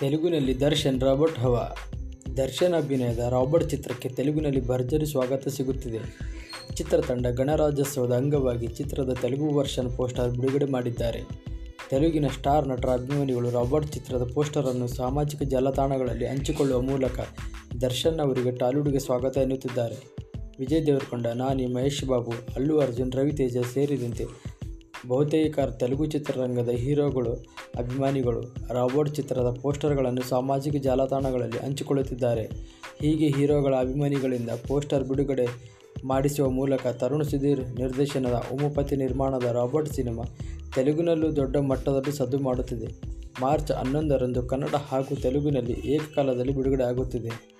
ತೆಲುಗಿನಲ್ಲಿ ದರ್ಶನ್, ರಾಬರ್ಟ್ ಹವಾ. ದರ್ಶನ್ ಅಭಿನಯದ ರಾಬರ್ಟ್ ಚಿತ್ರಕ್ಕೆ ತೆಲುಗಿನಲ್ಲಿ ಭರ್ಜರಿ ಸ್ವಾಗತ ಸಿಗುತ್ತಿದೆ. ಚಿತ್ರತಂಡ ಗಣರಾಜ್ಯೋತ್ಸವದ ಅಂಗವಾಗಿ ಚಿತ್ರದ ತೆಲುಗು ವರ್ಷನ್ ಪೋಸ್ಟರ್ ಬಿಡುಗಡೆ ಮಾಡಿದ್ದಾರೆ. ತೆಲುಗಿನ ಸ್ಟಾರ್ ನಟರ ಅಭಿಮಾನಿಗಳು ರಾಬರ್ಟ್ ಚಿತ್ರದ ಪೋಸ್ಟರನ್ನು ಸಾಮಾಜಿಕ ಜಾಲತಾಣಗಳಲ್ಲಿ ಹಂಚಿಕೊಳ್ಳುವ ಮೂಲಕ ದರ್ಶನ್ ಅವರಿಗೆ ಟಾಲಿವುಡ್ಗೆ ಸ್ವಾಗತ ಎನ್ನುತ್ತಿದ್ದಾರೆ. ವಿಜಯ್ ದೇವರಕೊಂಡ, ನಾನಿ, ಮಹೇಶ್ ಬಾಬು, ಅಲ್ಲು ಅರ್ಜುನ್, ರವಿತೇಜ ಸೇರಿದಂತೆ ಬಹುತೇಕ ತೆಲುಗು ಚಿತ್ರರಂಗದ ಹೀರೋಗಳು, ಅಭಿಮಾನಿಗಳು ರಾಬರ್ಟ್ ಚಿತ್ರದ ಪೋಸ್ಟರ್ಗಳನ್ನು ಸಾಮಾಜಿಕ ಜಾಲತಾಣಗಳಲ್ಲಿ ಹಂಚಿಕೊಳ್ಳುತ್ತಿದ್ದಾರೆ. ಹೀಗೆ ಹೀರೋಗಳ ಅಭಿಮಾನಿಗಳಿಂದ ಪೋಸ್ಟರ್ ಬಿಡುಗಡೆ ಮಾಡಿಸುವ ಮೂಲಕ ತರುಣ್ ಸುಧೀರ್ ನಿರ್ದೇಶನದ ಉಮಪತಿ ನಿರ್ಮಾಣದ ರಾಬರ್ಟ್ ಸಿನಿಮಾ ತೆಲುಗಿನಲ್ಲೂ ದೊಡ್ಡ ಮಟ್ಟದಲ್ಲಿ ಸದ್ದು ಮಾಡುತ್ತಿದೆ. ಮಾರ್ಚ್ ಹನ್ನೊಂದರಂದು ಕನ್ನಡ ಹಾಗೂ ತೆಲುಗಿನಲ್ಲಿ ಏಕಕಾಲದಲ್ಲಿ ಬಿಡುಗಡೆ ಆಗುತ್ತಿದೆ.